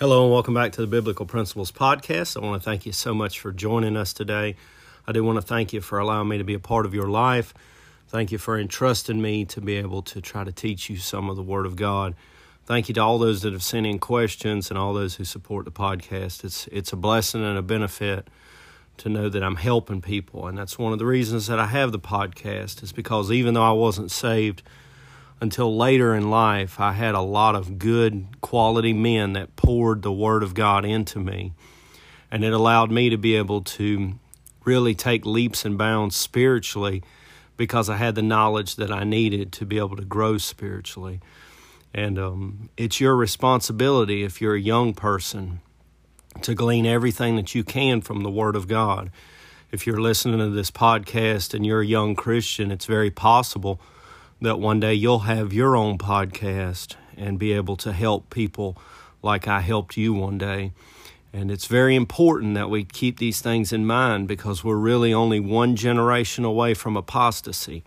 welcome back to the Biblical Principles Podcast. I want to thank you so much for joining us today. I do want to thank you for allowing me to be a part of your life. Thank you for entrusting me to be able to try to teach you some of the Word of God. Thank you to all those that have sent in questions and all those who support the podcast. It's it's a blessing and a benefit to know that I'm helping people, and that's one of the reasons that I have the podcast. Is because even though I wasn't saved until later in life, I had a lot of good quality men that poured the Word of God into me. And it allowed me to be able to really take leaps and bounds spiritually because I had the knowledge that I needed to be able to grow spiritually. And um, it's your responsibility if you're a young person to glean everything that you can from the Word of God. If you're listening to this podcast and you're a young Christian, it's very possible that one day you'll have your own podcast and be able to help people like I helped you one day. And it's very important that we keep these things in mind because we're really only one generation away from apostasy.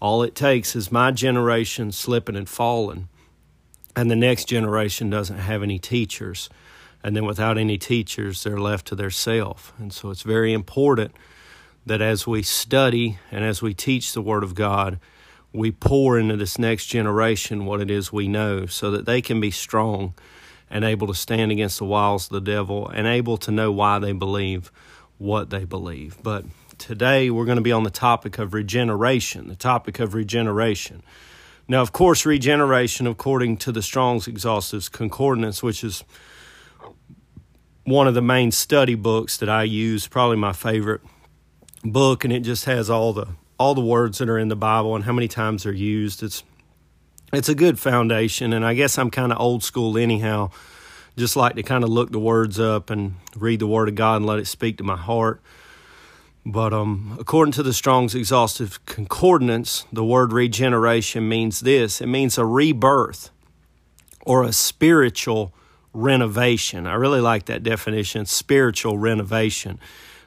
All it takes is my generation slipping and falling, and the next generation doesn't have any teachers. And then without any teachers, they're left to themselves. And so it's very important that as we study and as we teach the Word of God, we pour into this next generation what it is we know so that they can be strong and able to stand against the wiles of the devil and able to know why they believe what they believe. But today we're going to be on the topic of regeneration, the topic of regeneration. Now, of course, regeneration, according to the Strong's Exhaustive Concordance, which is one of the main study books that I use, probably my favorite book, and it just has all the all the words that are in the Bible and how many times they're used. It's it's a good foundation, and I guess I'm kind of old school anyhow. Just like to kind of look the words up and read the Word of God and let it speak to my heart. But um, according to the Strong's Exhaustive Concordance, the word regeneration means this it means a rebirth or a spiritual renovation. I really like that definition spiritual renovation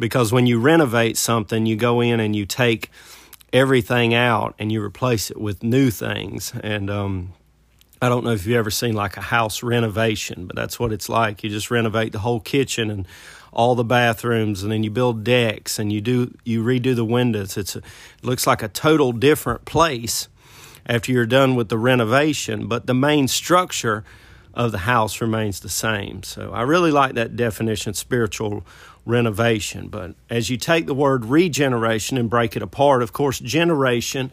because when you renovate something, you go in and you take everything out and you replace it with new things. And um, I don't know if you've ever seen like a house renovation, but that's what it's like. You just renovate the whole kitchen and all the bathrooms, and then you build decks and you do you redo the windows. It's a, it looks like a total different place after you're done with the renovation, but the main structure of the house remains the same. So I really like that definition, spiritual renovation. But as you take the word regeneration and break it apart, of course, generation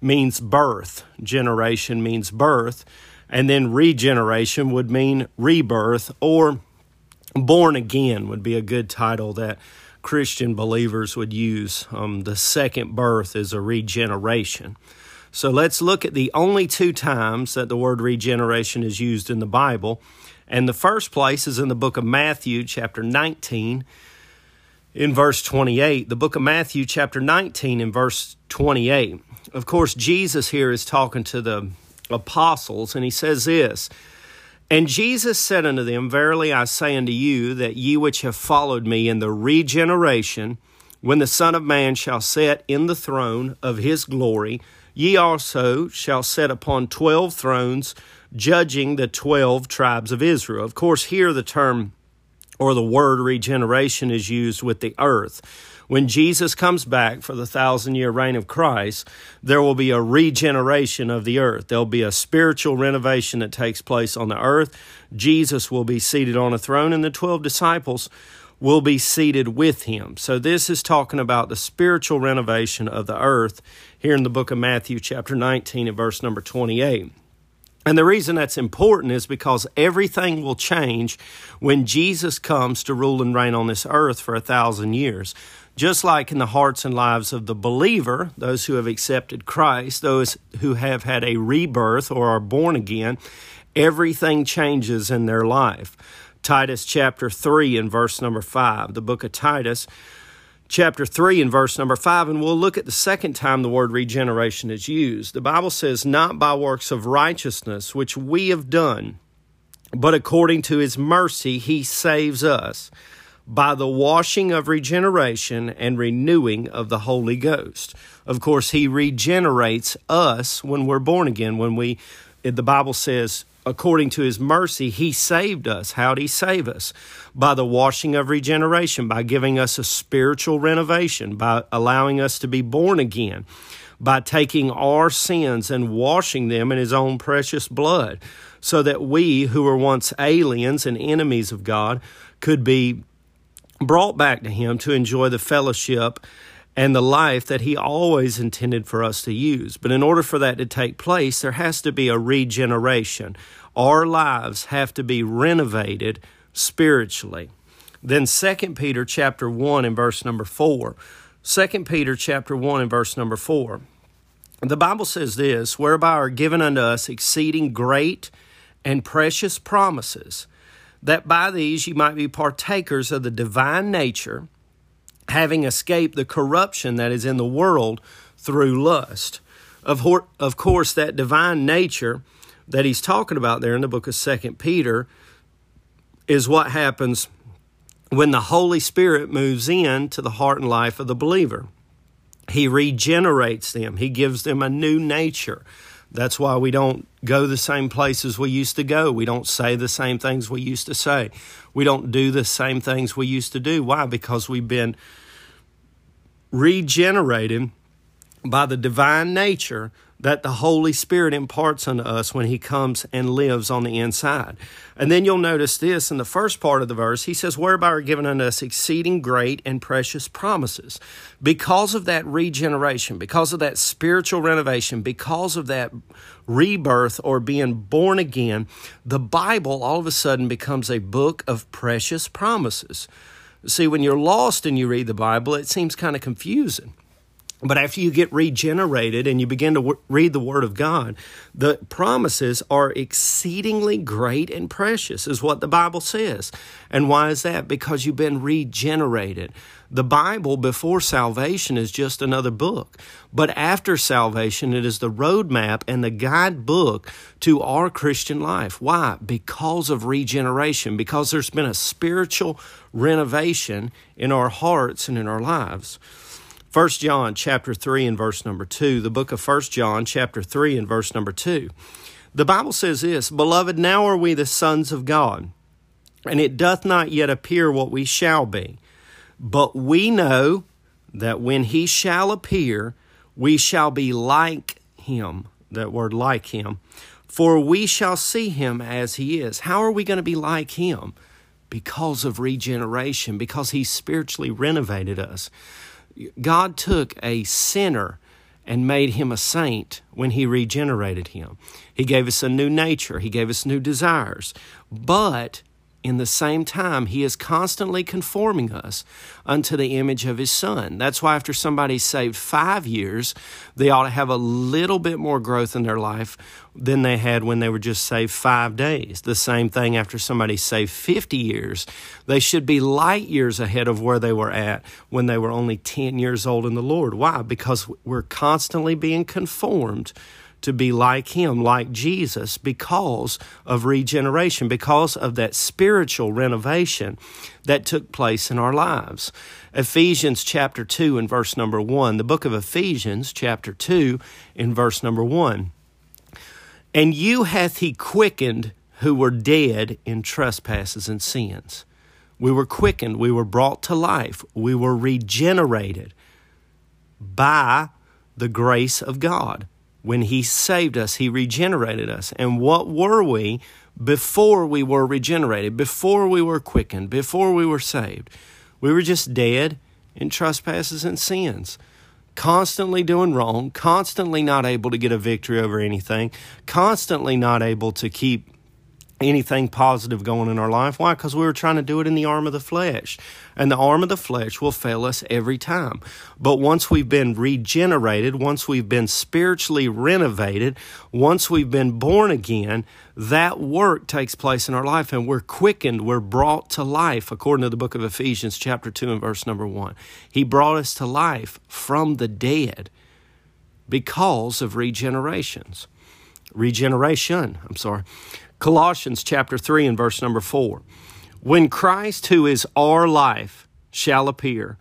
means birth. Generation means birth. And then regeneration would mean rebirth or born again would be a good title that Christian believers would use. Um, the second birth is a regeneration. So let's look at the only two times that the word regeneration is used in the Bible. And the first place is in the book of Matthew, chapter 19, in verse 28. The book of Matthew, chapter 19, in verse 28. Of course, Jesus here is talking to the apostles, and he says this And Jesus said unto them, Verily I say unto you, that ye which have followed me in the regeneration, when the Son of Man shall sit in the throne of his glory, Ye also shall sit upon twelve thrones, judging the twelve tribes of Israel. Of course, here the term or the word regeneration is used with the earth. When Jesus comes back for the thousand year reign of Christ, there will be a regeneration of the earth. There'll be a spiritual renovation that takes place on the earth. Jesus will be seated on a throne, and the 12 disciples will be seated with him. So, this is talking about the spiritual renovation of the earth here in the book of Matthew, chapter 19, and verse number 28. And the reason that's important is because everything will change when Jesus comes to rule and reign on this earth for a thousand years. Just like in the hearts and lives of the believer, those who have accepted Christ, those who have had a rebirth or are born again, everything changes in their life. Titus chapter 3 and verse number 5, the book of Titus chapter 3 and verse number 5, and we'll look at the second time the word regeneration is used. The Bible says, Not by works of righteousness which we have done, but according to his mercy he saves us by the washing of regeneration and renewing of the Holy Ghost. Of course, he regenerates us when we're born again, when we the Bible says according to his mercy, he saved us. How'd he save us? By the washing of regeneration, by giving us a spiritual renovation, by allowing us to be born again, by taking our sins and washing them in his own precious blood, so that we, who were once aliens and enemies of God, could be brought back to him to enjoy the fellowship and the life that He always intended for us to use. But in order for that to take place, there has to be a regeneration. Our lives have to be renovated spiritually. Then 2 Peter chapter 1 and verse number 4. 2 Peter chapter 1 and verse number 4. The Bible says this, whereby are given unto us exceeding great and precious promises, that by these ye might be partakers of the divine nature, having escaped the corruption that is in the world through lust. Of, of course, that divine nature that he's talking about there in the book of Second Peter is what happens when the Holy Spirit moves in to the heart and life of the believer. He regenerates them, He gives them a new nature. That's why we don't go the same places we used to go. We don't say the same things we used to say. We don't do the same things we used to do. Why? Because we've been regenerated by the divine nature that the Holy Spirit imparts unto us when He comes and lives on the inside. And then you'll notice this in the first part of the verse. He says, Whereby are given unto us exceeding great and precious promises. Because of that regeneration, because of that spiritual renovation, because of that rebirth or being born again, the Bible all of a sudden becomes a book of precious promises. See, when you're lost and you read the Bible, it seems kind of confusing. But after you get regenerated and you begin to w- read the Word of God, the promises are exceedingly great and precious, is what the Bible says. And why is that? Because you've been regenerated. The Bible before salvation is just another book. But after salvation, it is the roadmap and the guidebook to our Christian life. Why? Because of regeneration, because there's been a spiritual renovation in our hearts and in our lives. 1 John chapter 3 and verse number 2, the book of 1 John chapter 3 and verse number 2. The Bible says this, Beloved, now are we the sons of God, and it doth not yet appear what we shall be. But we know that when he shall appear, we shall be like him. That word like him. For we shall see him as he is. How are we going to be like him? Because of regeneration, because he spiritually renovated us. God took a sinner and made him a saint when he regenerated him. He gave us a new nature, he gave us new desires. But in the same time, he is constantly conforming us unto the image of his son. That's why after somebody's saved five years, they ought to have a little bit more growth in their life than they had when they were just saved five days. The same thing after somebody saved 50 years. They should be light years ahead of where they were at when they were only 10 years old in the Lord. Why? Because we're constantly being conformed to be like Him, like Jesus, because of regeneration, because of that spiritual renovation that took place in our lives. Ephesians chapter 2 and verse number 1, the book of Ephesians chapter 2 in verse number 1. And you hath He quickened who were dead in trespasses and sins. We were quickened, we were brought to life, we were regenerated by the grace of God. When He saved us, He regenerated us. And what were we before we were regenerated, before we were quickened, before we were saved? We were just dead in trespasses and sins, constantly doing wrong, constantly not able to get a victory over anything, constantly not able to keep anything positive going in our life. Why? Because we were trying to do it in the arm of the flesh. And the arm of the flesh will fail us every time. But once we've been regenerated, once we've been spiritually renovated, once we've been born again, that work takes place in our life and we're quickened, we're brought to life, according to the book of Ephesians, chapter 2, and verse number 1. He brought us to life from the dead because of regenerations. Regeneration, I'm sorry. Colossians chapter 3 and verse number 4. When Christ, who is our life, shall appear,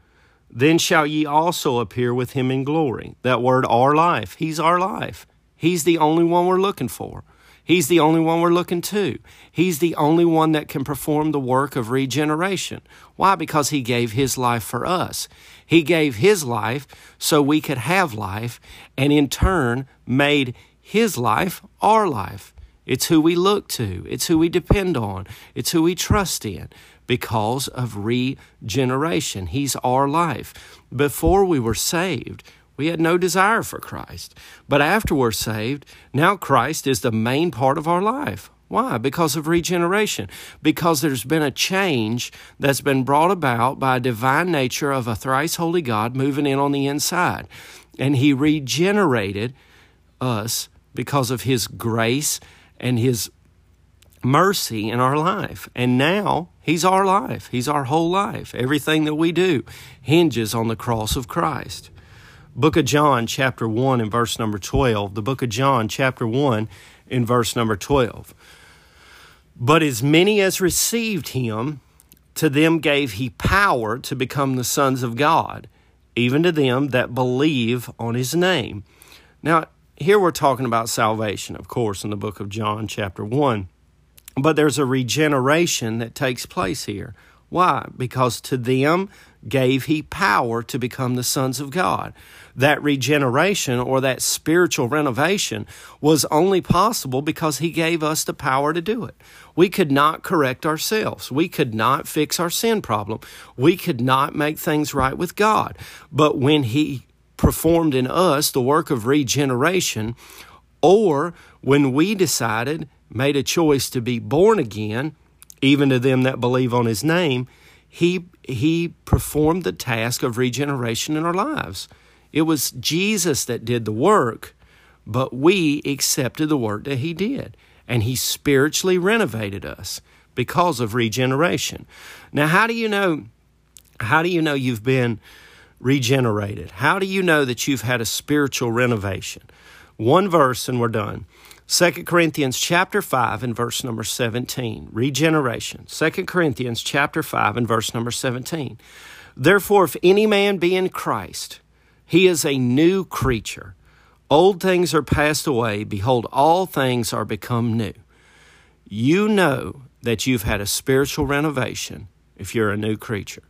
then shall ye also appear with him in glory. That word, our life, he's our life. He's the only one we're looking for. He's the only one we're looking to. He's the only one that can perform the work of regeneration. Why? Because He gave His life for us. He gave His life so we could have life, and in turn made His life our life. It's who we look to, it's who we depend on, it's who we trust in because of regeneration. He's our life. Before we were saved, we had no desire for Christ. But after we're saved, now Christ is the main part of our life. Why? Because of regeneration. Because there's been a change that's been brought about by a divine nature of a thrice holy God moving in on the inside. And He regenerated us because of His grace and His mercy in our life. And now He's our life. He's our whole life. Everything that we do hinges on the cross of Christ. Book of John, chapter 1, and verse number 12. The book of John, chapter 1, in verse number 12. But as many as received him, to them gave he power to become the sons of God, even to them that believe on his name. Now, here we're talking about salvation, of course, in the book of John, chapter 1. But there's a regeneration that takes place here. Why? Because to them gave he power to become the sons of God. That regeneration or that spiritual renovation was only possible because he gave us the power to do it. We could not correct ourselves. We could not fix our sin problem. We could not make things right with God. But when he performed in us the work of regeneration, or when we decided, made a choice to be born again, even to them that believe on his name, he, he performed the task of regeneration in our lives. It was Jesus that did the work, but we accepted the work that he did. And he spiritually renovated us because of regeneration. Now, how do you know? How do you know you've been regenerated? How do you know that you've had a spiritual renovation? One verse and we're done. 2 Corinthians chapter 5 and verse number 17. Regeneration. 2 Corinthians chapter 5 and verse number 17. Therefore, if any man be in Christ, he is a new creature. Old things are passed away. Behold, all things are become new. You know that you've had a spiritual renovation if you're a new creature.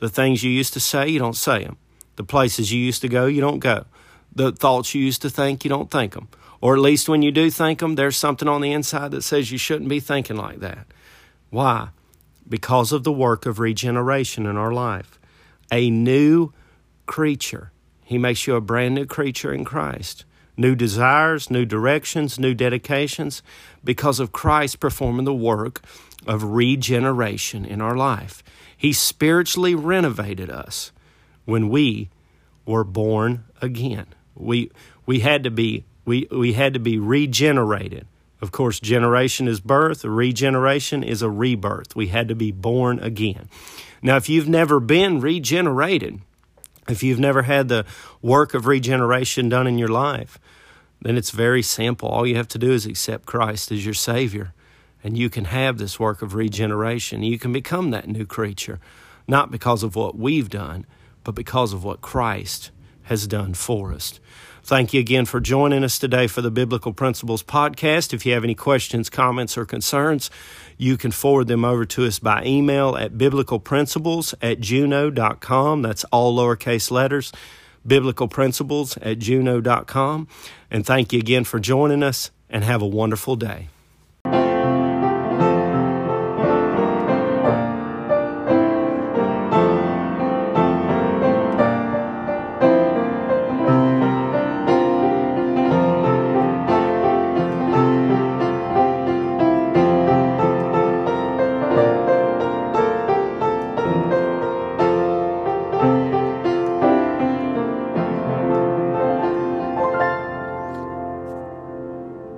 The things you used to say, you don't say them. The places you used to go, you don't go. The thoughts you used to think, you don't think them. Or at least when you do think them, there's something on the inside that says you shouldn't be thinking like that. Why? Because of the work of regeneration in our life. A new creature. He makes you a brand new creature in Christ. New desires, new directions, new dedications, because of Christ performing the work of regeneration in our life. He spiritually renovated us when we were born again. We, we had to be we, we had to be regenerated. Of course, generation is birth, regeneration is a rebirth. We had to be born again. Now, if you've never been regenerated, if you've never had the work of regeneration done in your life, then it's very simple. All you have to do is accept Christ as your Savior, and you can have this work of regeneration. You can become that new creature, not because of what we've done, but because of what Christ has done for us. Thank you again for joining us today for the Biblical Principles Podcast. If you have any questions, comments, or concerns, you can forward them over to us by email at biblicalprinciples at juno.com. That's all lowercase letters, biblicalprinciples at juno.com. And thank you again for joining us, and have a wonderful day.